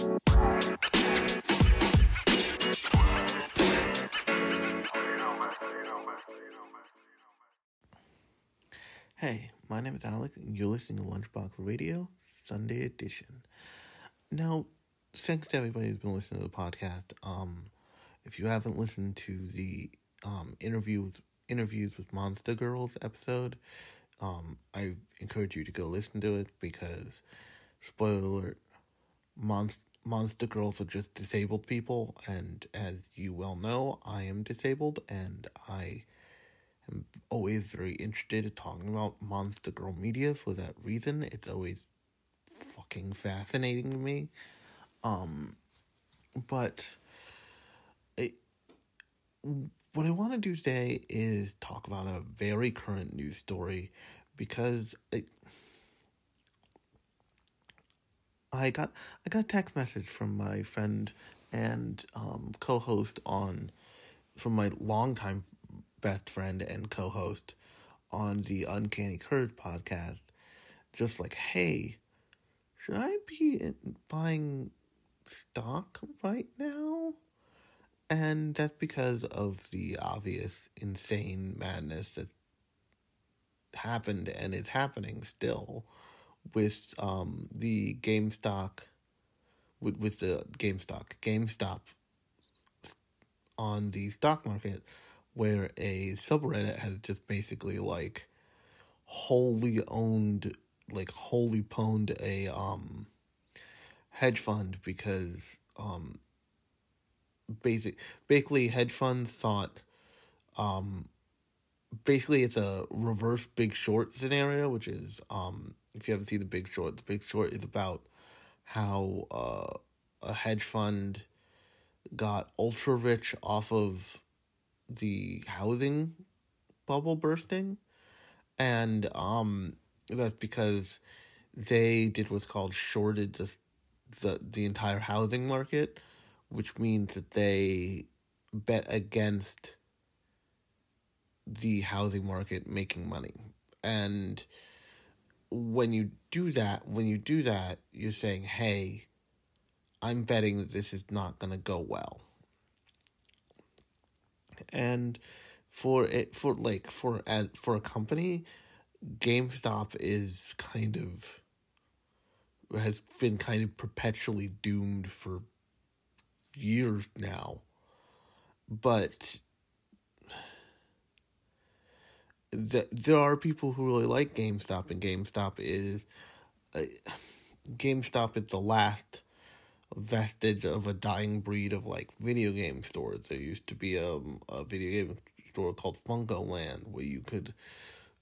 Hey, my name is Alex, and you're listening to Lunchbox Radio, Sunday edition. Now, thanks to everybody who's been listening to the podcast. Um, if you haven't listened to the um interviews interviews with Monster Girls episode, um, I encourage you to go listen to it because, spoiler alert, Monster Monster Girls are just disabled people, and as you well know, I am disabled, and I am always very interested in talking about Monster Girl media for that reason. It's always fucking fascinating to me. Um, but it, what I want to do today is talk about a very current news story because it, I got I got a text message from my friend and um, co-host on from my longtime best friend and co-host on the Uncanny Courage podcast, just like, hey, should I be buying stock right now? And that's because of the obvious insane madness that happened and is happening still with um the GameStop with with the GameStop GameStop on the stock market where a subreddit has just basically like wholly owned like wholly pwned a um hedge fund because um basic basically hedge funds thought um basically it's a reverse big short scenario which is um if you haven't seen the big short the big short is about how uh a hedge fund got ultra rich off of the housing bubble bursting. And um that's because they did what's called shorted the the, the entire housing market which means that they bet against the housing market making money. And when you do that, when you do that, you're saying, "Hey, I'm betting that this is not going to go well." And for it for like for as for a company, GameStop is kind of has been kind of perpetually doomed for years now. But th- there are people who really like GameStop, and GameStop is uh, GameStop is the last vestige of a dying breed of like video game stores. There used to be a, a video game store called Funco Land where you could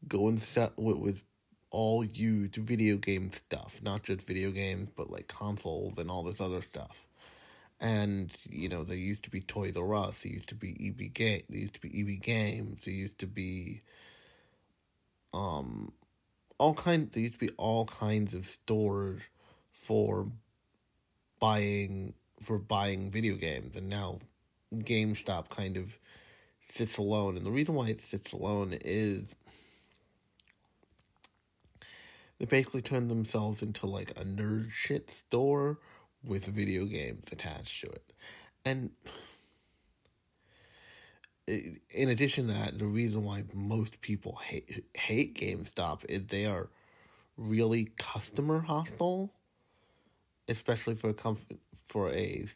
go and set with all used video game stuff, not just video games, but like consoles and all this other stuff and you know there used to be Toys R Us, there used to be EB Game, there used to be EB Games, there used to be um all kind there used to be all kinds of stores for buying for buying video games and now GameStop kind of sits alone and the reason why it sits alone is they basically turned themselves into like a nerd shit store with video games attached to it. And in addition to that, the reason why most people hate hate GameStop is they are really customer hostile, especially for a comf- for a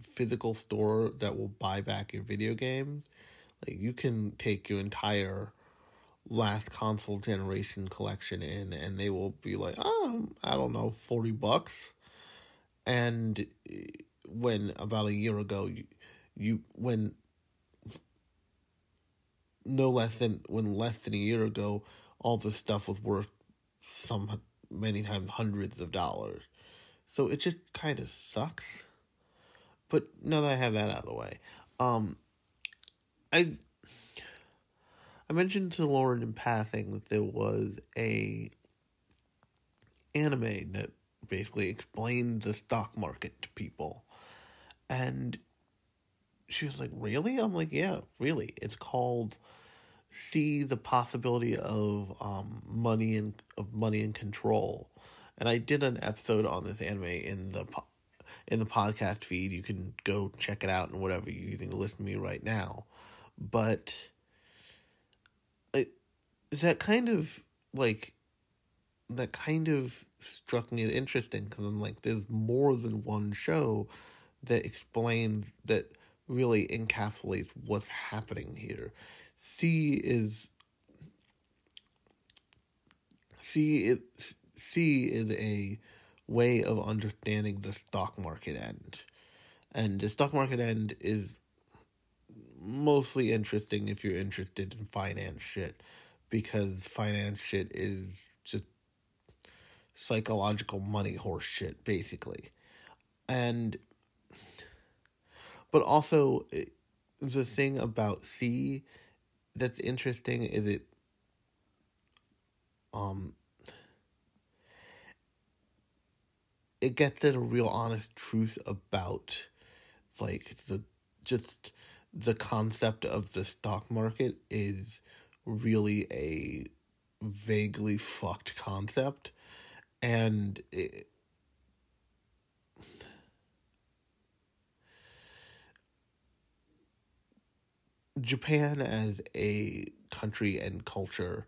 physical store that will buy back your video games. Like you can take your entire last console generation collection in, and they will be like, oh, I don't know, forty bucks and eh, when about a year ago you, you when no less than when less than a year ago all this stuff was worth some many times hundreds of dollars so it just kind of sucks but now that i have that out of the way um i i mentioned to lauren in passing that there was a anime that basically explained the stock market to people. And she was like, Really? I'm like, Yeah, really. It's called See the Possibility of um, Money and of Money and Control. And I did an episode on this anime in the in the podcast feed. You can go check it out and whatever you're using to listen to me right now. But it that kind of like that kind of struck me as interesting because I'm like, there's more than one show that explains that really encapsulates what's happening here. C is C is C is a way of understanding the stock market end. And the stock market end is mostly interesting if you're interested in finance shit because finance shit is just psychological money horse shit basically. And but also eh, the thing about C that's interesting is it um it gets at a real honest truth about like the just the concept of the stock market is really a vaguely fucked concept. And it, Japan as a country and culture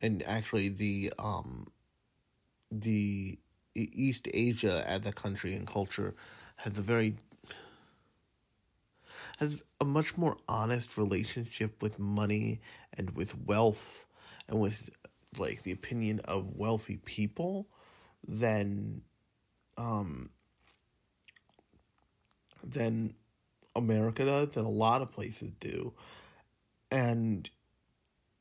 and actually the um the East Asia as a country and culture has a very has a much more honest relationship with money and with wealth and with like the opinion of wealthy people than um than America does and a lot of places do. And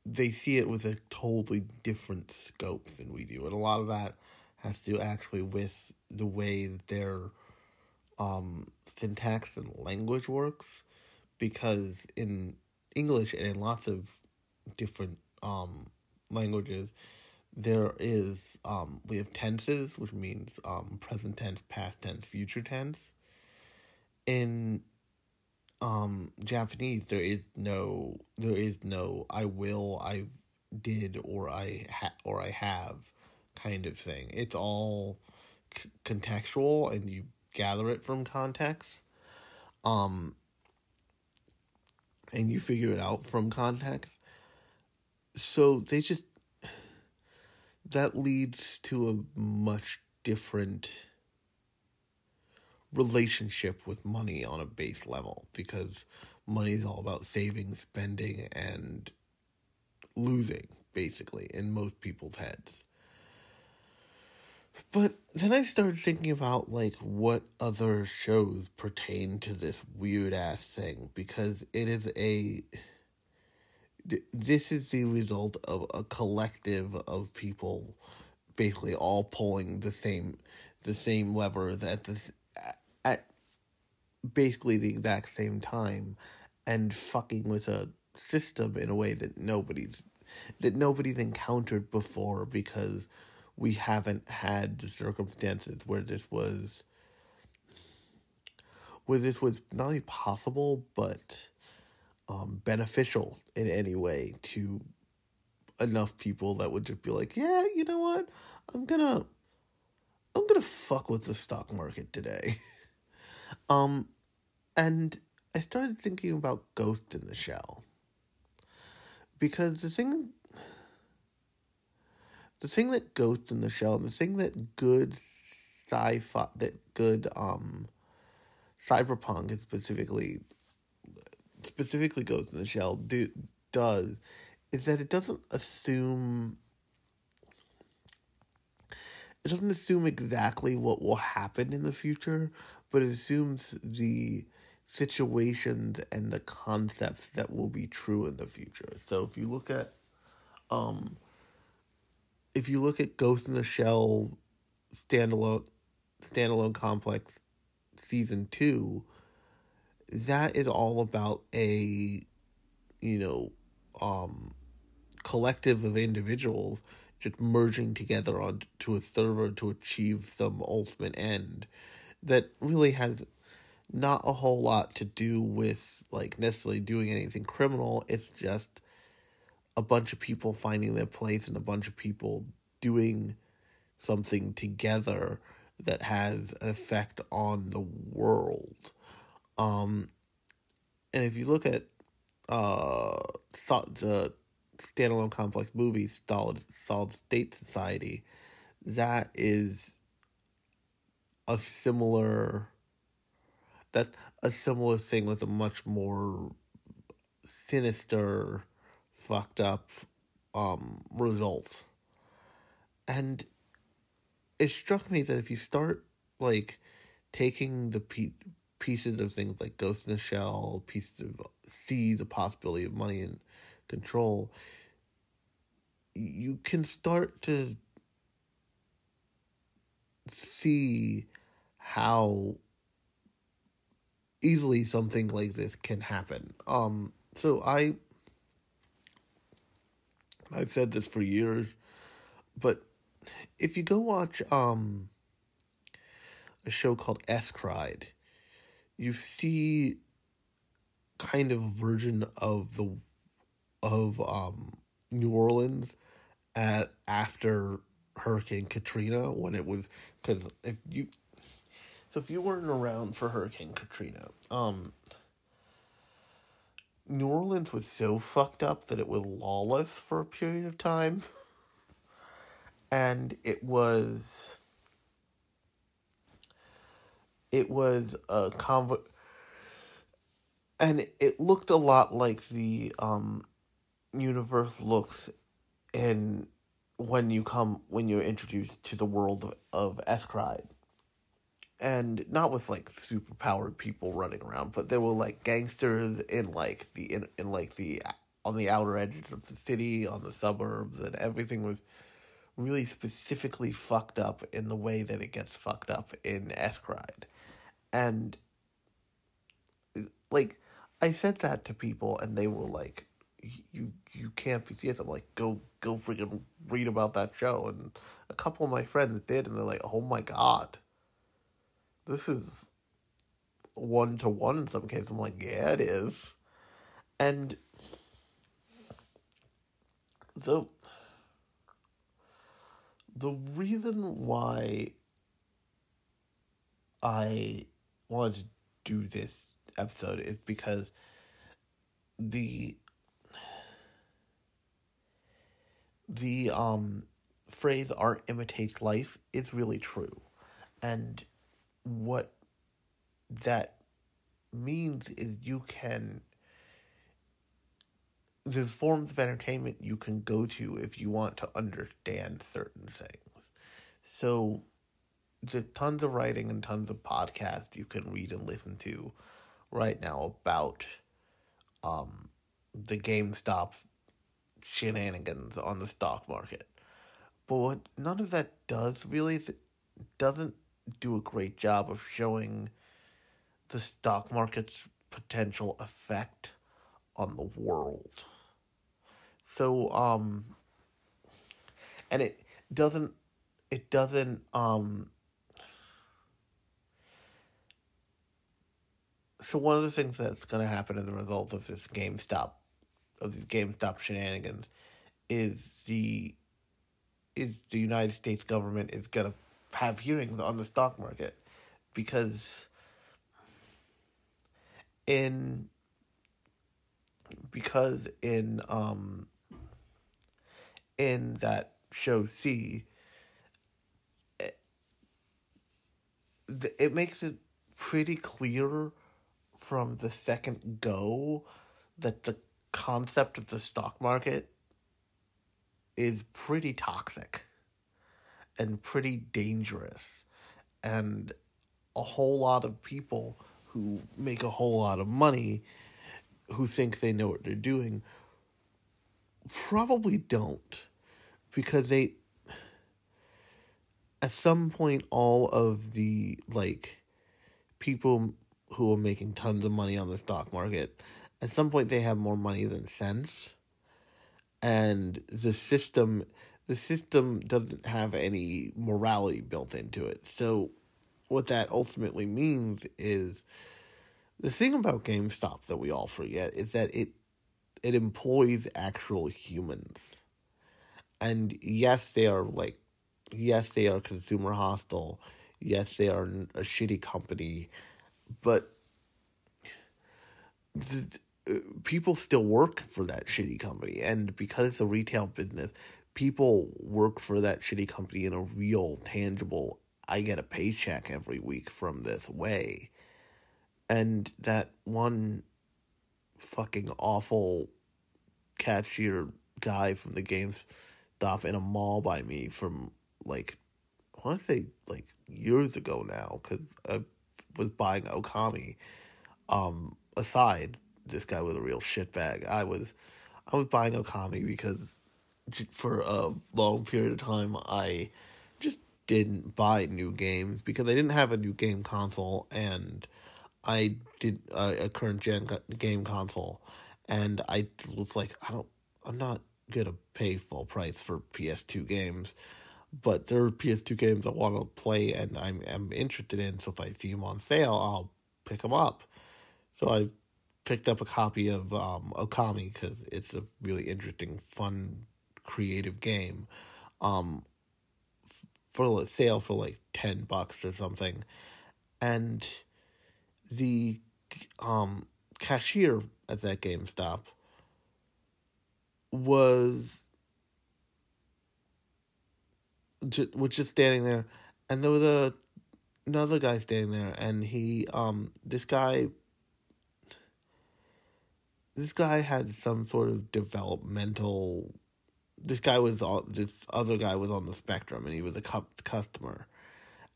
they see it with a totally different scope than we do. And a lot of that has to do actually with the way that their um, syntax and language works. Because in English and in lots of different um, languages, there is, um, we have tenses, which means um, present tense, past tense, future tense. In um, Japanese, there is no, there is no I will, I did, or I ha- or I have kind of thing. It's all c- contextual and you gather it from context. Um and you figure it out from context. So they just that leads to a much different relationship with money on a base level because money is all about saving, spending, and losing, basically, in most people's heads. But then I started thinking about like what other shows pertain to this weird ass thing because it is a this is the result of a collective of people basically all pulling the same the same levers at the basically the exact same time and fucking with a system in a way that nobody's that nobody's encountered before because we haven't had the circumstances where this was where this was not only possible but um, beneficial in any way to enough people that would just be like, yeah, you know what, I'm gonna I'm gonna fuck with the stock market today. um, and I started thinking about Ghost in the Shell because the thing the thing that Ghost in the Shell, the thing that good sci-fi, that good um, cyberpunk, and specifically specifically Ghost in the Shell do does, is that it doesn't assume. It doesn't assume exactly what will happen in the future, but assumes the situations and the concepts that will be true in the future. So if you look at um if you look at Ghost in the Shell standalone standalone complex season 2 that is all about a you know um collective of individuals just merging together onto a server to achieve some ultimate end that really has not a whole lot to do with like necessarily doing anything criminal it's just a bunch of people finding their place and a bunch of people doing something together that has an effect on the world. Um, and if you look at uh, the standalone complex movie, Solid, Solid State Society, that is a similar that's a similar thing with a much more sinister fucked up um result. And it struck me that if you start like taking the pe- pieces of things like Ghost in the Shell, pieces of see the possibility of money and control, you can start to see how easily something like this can happen. Um, so I I've said this for years, but if you go watch um a show called s-CRY-ed, you see kind of a version of the of um New Orleans at after Hurricane Katrina when it was because if you so if you weren't around for Hurricane Katrina, um New Orleans was so fucked up that it was lawless for a period of time. And it was it was a convo and it looked a lot like the um universe looks in when you come when you're introduced to the world of, of s-CRY-ed and not with like super powered people running around, but there were like gangsters in like the in, in like the on the outer edges of the city, on the suburbs, and everything was really specifically fucked up in the way that it gets fucked up in s-CRY-ed. And like I said that to people and they were like you you can't be serious. I'm like, go go freaking read about that show and a couple of my friends did and they're like, Oh my god this is one to one in some cases. I'm like, yeah, it is. And the the reason why I wanted to do this episode is because the the um phrase art imitates life is really true and what that means is you can there's forms of entertainment you can go to if you want to understand certain things. So there's tons of writing and tons of podcasts you can read and listen to right now about um, the GameStop shenanigans on the stock market. But what none of that does really th- doesn't do a great job of showing the stock market's potential effect on the world. So um and it doesn't it doesn't um so one of the things that's going to happen as a result of this GameStop of these GameStop shenanigans is the is the United States government is going to have hearings on the stock market because in because in um in that show C it, it makes it pretty clear from the second go that the concept of the stock market is pretty toxic and pretty dangerous. And a whole lot of people who make a whole lot of money who think they know what they're doing probably don't because they at some point all of the like people who are making tons of money on the stock market at some point they have more money than sense and the system the system doesn't have any morality built into it. So, what that ultimately means is the thing about GameStop that we all forget is that it it employs actual humans. And yes, they are like yes, they are consumer hostile. Yes, they are a shitty company, but th- uh, people still work for that shitty company. And because it's a retail business, people work for that shitty company in a real, tangible, I get a paycheck every week from this way. And that one fucking awful cashier guy from the games stop in a mall by me from like I want to say like years ago now because I was buying Okami. Um, aside, this guy was a real shitbag. I was, I was buying Okami because for a long period of time I just didn't buy new games because I didn't have a new game console and I did uh, a current gen game console and I was like I don't I'm not gonna pay full price for PS2 games, but there are PS2 games I want to play and I'm I'm interested in. So if I see them on sale, I'll pick them up. So I picked up a copy of um, Okami because it's a really interesting, fun, creative game. Um, for sale for like ten bucks or something, and the um cashier at that GameStop was just, was just standing there, and there was a another guy standing there, and he um this guy this guy had some sort of developmental. This guy was all this other guy was on the spectrum, and he was a cu- customer,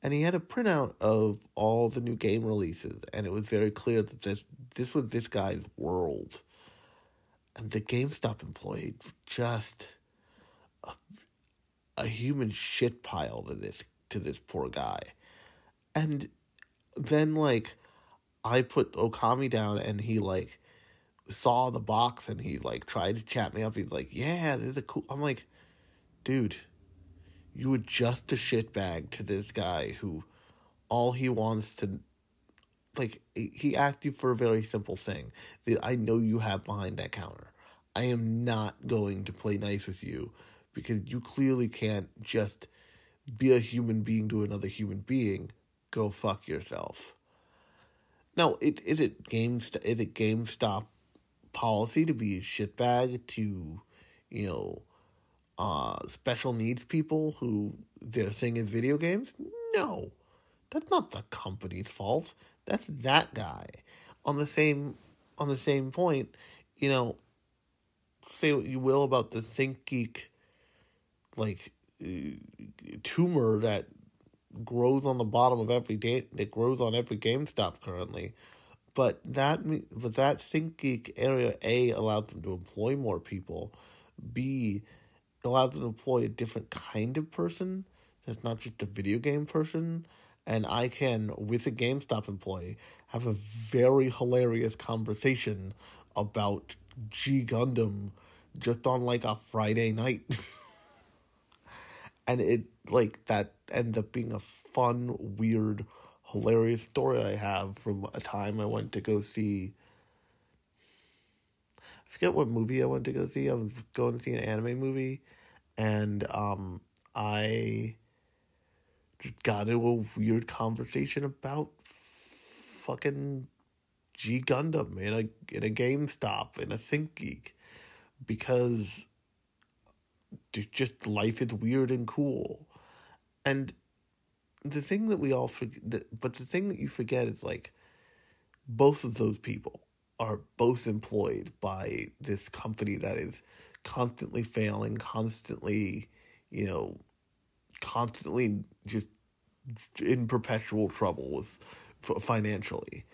and he had a printout of all the new game releases, and it was very clear that this this was this guy's world and the GameStop employee just a, a human shit pile to this to this poor guy. And then like I put Okami down and he like saw the box and he like tried to chat me up. He's like, Yeah, this is a cool I'm like, dude, you were just a shitbag to this guy who all he wants to like he asked you for a very simple thing that I know you have behind that counter. I am not going to play nice with you because you clearly can't just be a human being to another human being. Go fuck yourself. Now, it is it games is it GameStop policy to be a shitbag to, you know, uh, special needs people who their thing is video games? No, that's not the company's fault. That's that guy. On the same on the same point, you know, say what you will about the ThinkGeek like uh, tumor that grows on the bottom of every day that grows on every GameStop currently, but that but that ThinkGeek area A allowed them to employ more people, B allowed them to employ a different kind of person that's not just a video game person and I can, with a GameStop employee, have a very hilarious conversation about G Gundam just on like a Friday night. and it, like, that ended up being a fun, weird, hilarious story I have from a time I went to go see. I forget what movie I went to go see. I was going to see an anime movie, and um, I got into a weird conversation about fucking G Gundam in a in a GameStop in a ThinkGeek because just life is weird and cool, and the thing that we all forget, but the thing that you forget is like both of those people are both employed by this company that is constantly failing, constantly, you know, constantly just in perpetual trouble with financially.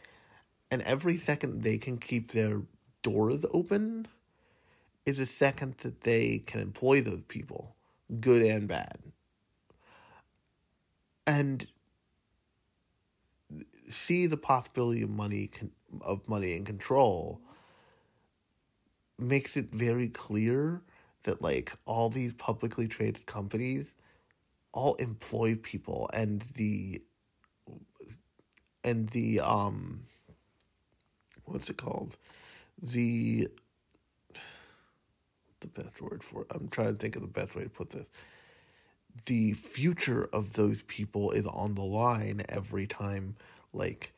And every second they can keep their doors open is a second that they can employ those people, good and bad. And see the possibility of money of money and control makes it very clear that like all these publicly traded companies all employ people and the and the um what's it called? The the best word for it. I'm trying to think of the best way to put this the future of those people is on the line every time like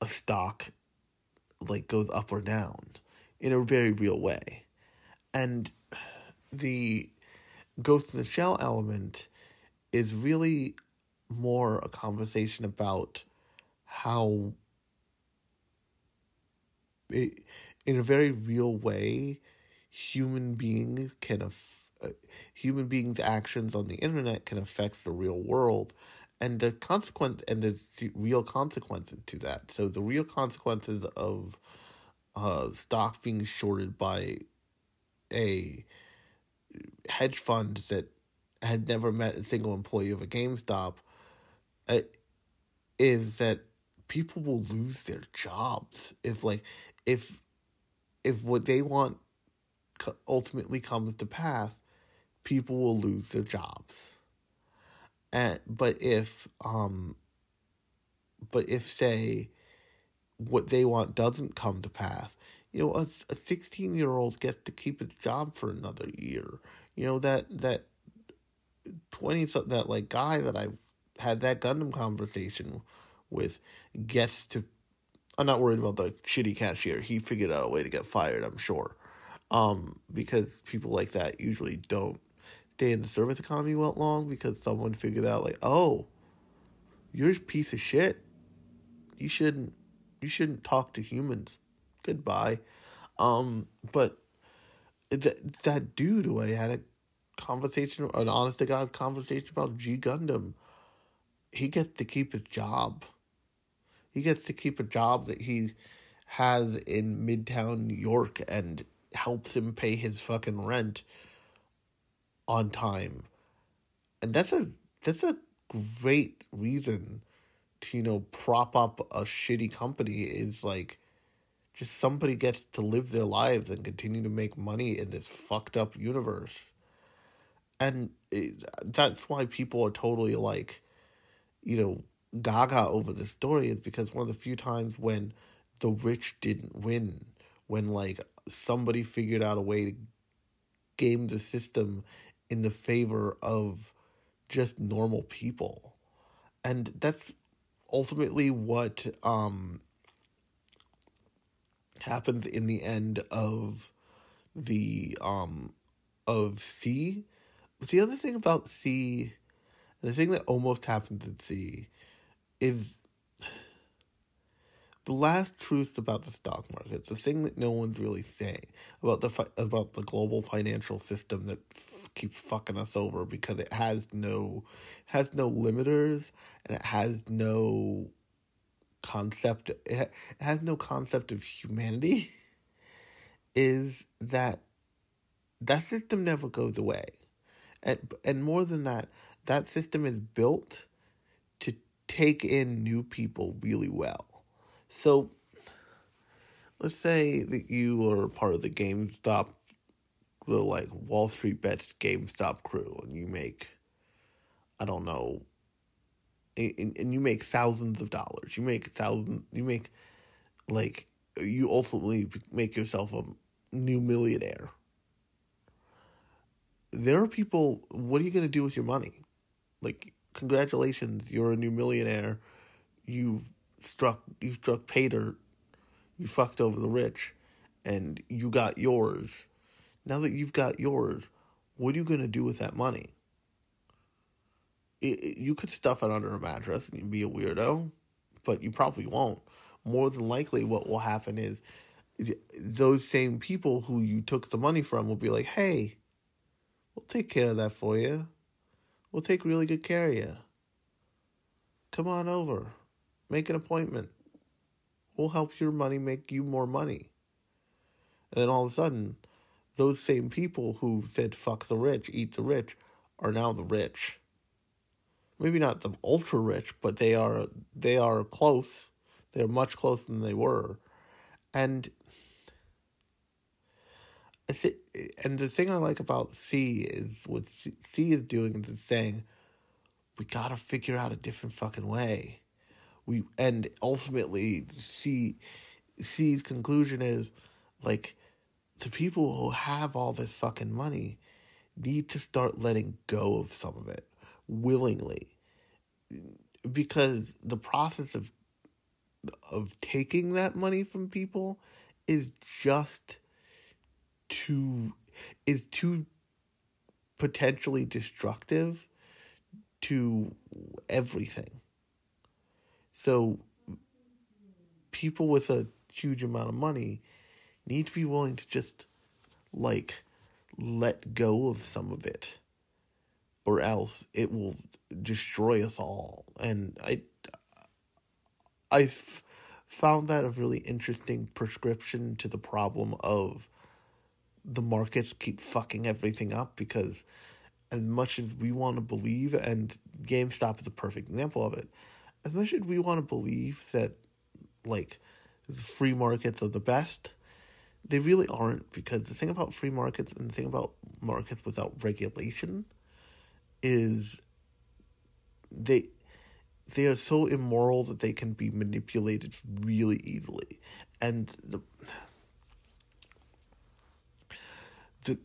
a stock like goes up or down in a very real way. And the Ghost in the Shell element is really more a conversation about how it, in a very real way human beings can af- uh, human beings actions on the internet can affect the real world and the consequence and the real consequences to that. So the real consequences of uh, stock being shorted by a hedge fund that had never met a single employee of a GameStop uh, is that people will lose their jobs if like if if what they want ultimately comes to pass people will lose their jobs. And but if um but if say what they want doesn't come to pass you know a, a 16 year old gets to keep his job for another year. You know that that 20 that like guy that i've had that gundam conversation with gets to i'm not worried about the shitty cashier. He figured out a way to get fired i'm sure. Um because people like that usually don't stay in the service economy well long because someone figured out like oh you're a piece of shit you shouldn't you shouldn't talk to humans goodbye. Um, but that that dude who I had a conversation, an honest to God conversation about G Gundam, he gets to keep his job. He gets to keep a job that he has in Midtown New York and helps him pay his fucking rent on time. And that's a that's a great reason to, you know, prop up a shitty company is like just somebody gets to live their lives and continue to make money in this fucked up universe. And it, that's why people are totally like, you know, gaga over the story is because one of the few times when the rich didn't win, when like somebody figured out a way to game the system in the favor of just normal people. And that's ultimately what um happened in the end of the um of C. The other thing about C, the thing that almost happened in C, is the last truth about the stock market. The thing that no one's really saying about the fi- about the global financial system that keeps fucking us over because it has no has no limiters and it has no concept it has no concept of humanity is that that system never goes away. And and more than that that system is built to take in new people really well. So let's say that you are part of the GameStop the like Wall Street bets GameStop crew and you make I don't know and, and you make thousands of dollars. You make thousand. You make like you ultimately make yourself a new millionaire. There are people. What are you going to do with your money? Like, congratulations, you're a new millionaire. You struck. You struck pay dirt. You fucked over the rich, and you got yours. Now that you've got yours, what are you going to do with that money? it, you could stuff it under a mattress and be a weirdo, but you probably won't. More than likely, what will happen is those same people who you took the money from will be like, hey, we'll take care of that for you. We'll take really good care of you. Come on over. Make an appointment. We'll help your money make you more money. And then all of a sudden, those same people who said fuck the rich, eat the rich, are now the rich maybe not the ultra rich, but they are they are close. They're much closer than they were, and and the thing I like about C is what C is doing is saying, we gotta figure out a different fucking way. We and ultimately C C's conclusion is like the people who have all this fucking money, need to start letting go of some of it willingly because the process of of taking that money from people is just too is too potentially destructive to everything. So people with a huge amount of money need to be willing to just like let go of some of it or else it will destroy us all. And i i found that a really interesting prescription to the problem of the markets keep fucking everything up because as much as we want to believe and GameStop is a perfect example of it as much as we want to believe that like the free markets are the best they really aren't because the thing about free markets and the thing about markets without regulation is they they are so immoral that they can be manipulated really easily. And the the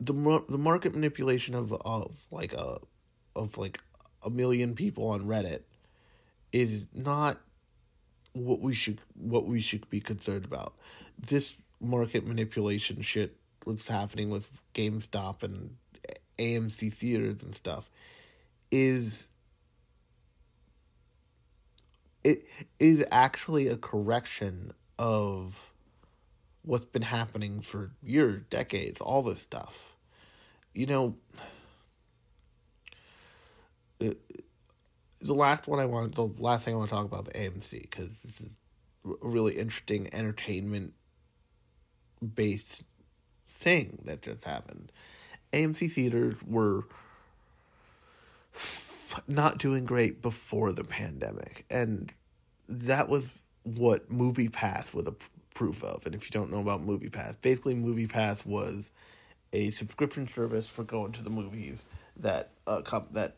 the, the market manipulation of of like a of like a million people on Reddit is not what we should what we should be concerned about. This market manipulation shit what's happening with GameStop and AMC theaters and stuff is it is actually a correction of what's been happening for years, decades, all this stuff. You know, the last one I want, the last thing I want to talk about the AMC because this is a really interesting entertainment based thing that just happened. AMC theaters were not doing great before the pandemic, and that was what MoviePass was a proof of. And if you don't know about MoviePass, basically MoviePass was a subscription service for going to the movies that uh that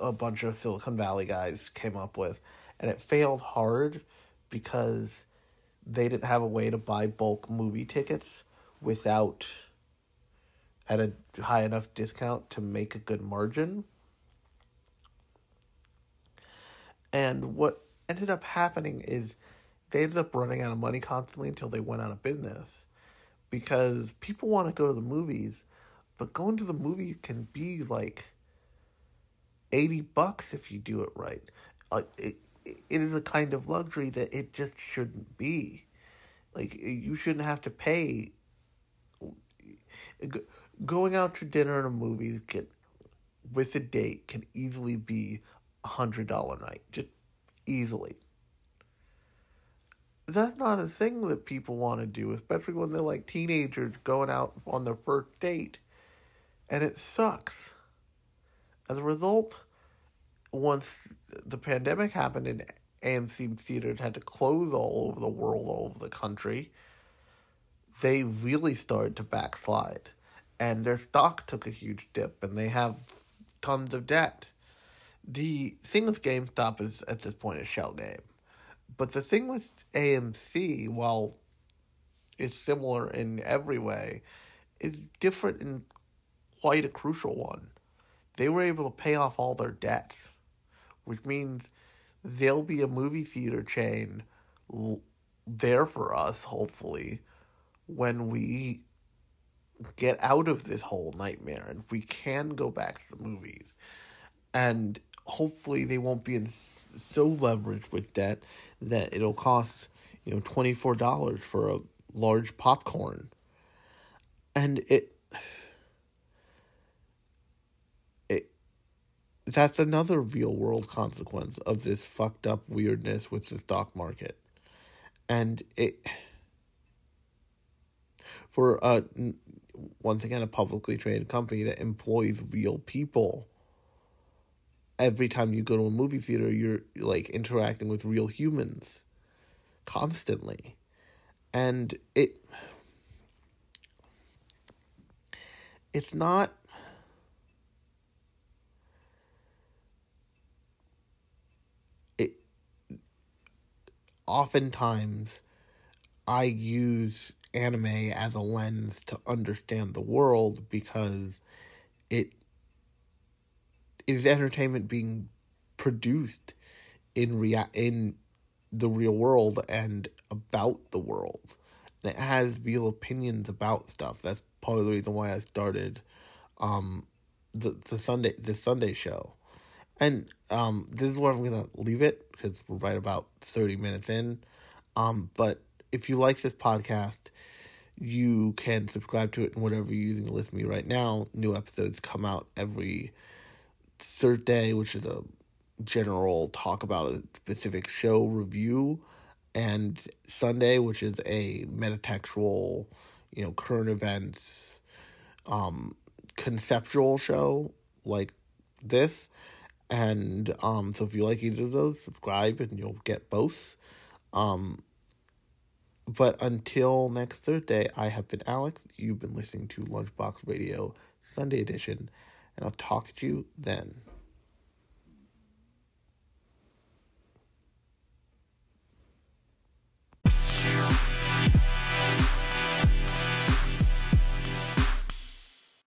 a bunch of Silicon Valley guys came up with, and it failed hard because they didn't have a way to buy bulk movie tickets without at a high enough discount to make a good margin. And what ended up happening is they ended up running out of money constantly until they went out of business because people want to go to the movies, but going to the movies can be like 80 bucks if you do it right. Uh, it, it is a kind of luxury that it just shouldn't be. Like, you shouldn't have to pay. Going out to dinner and a movie can, with a date can easily be a hundred dollar night. Just easily. That's not a thing that people want to do, especially when they're like teenagers going out on their first date. And it sucks. As a result, once the pandemic happened and AMC theaters had to close all over the world, all over the country, they really started to backslide. And their stock took a huge dip and they have tons of debt the thing with GameStop is at this point a shell game. But the thing with AMC, while it's similar in every way, is different in quite a crucial one. They were able to pay off all their debts, which means there'll be a movie theater chain there for us, hopefully, when we get out of this whole nightmare and we can go back to the movies. And hopefully they won't be in so leveraged with debt that it'll cost you know twenty four dollars for a large popcorn, and it that's another real world consequence of this fucked up weirdness with the stock market, and it for a once again a publicly traded company that employs real people every time you go to a movie theater, you're like interacting with real humans constantly. And it it's not oftentimes I use anime as a lens to understand the world because it it is entertainment being produced in rea- in the real world and about the world. And it has real opinions about stuff. That's part of the reason why I started um the the Sunday the Sunday show. And um this is where I'm gonna leave it because we're right about thirty minutes in. Um, but if you like this podcast, you can subscribe to it in whatever you're using to listen to me right now. New episodes come out every Thursday, which is a general talk about a specific show review, and Sunday, which is a metatextual, you know, current events, um, conceptual show like this. And um, so if you like either of those, subscribe and you'll get both. Um, but until next Thursday, I have been Alex. You've been listening to Lunchbox Radio Sunday Edition, and I'll talk to you then.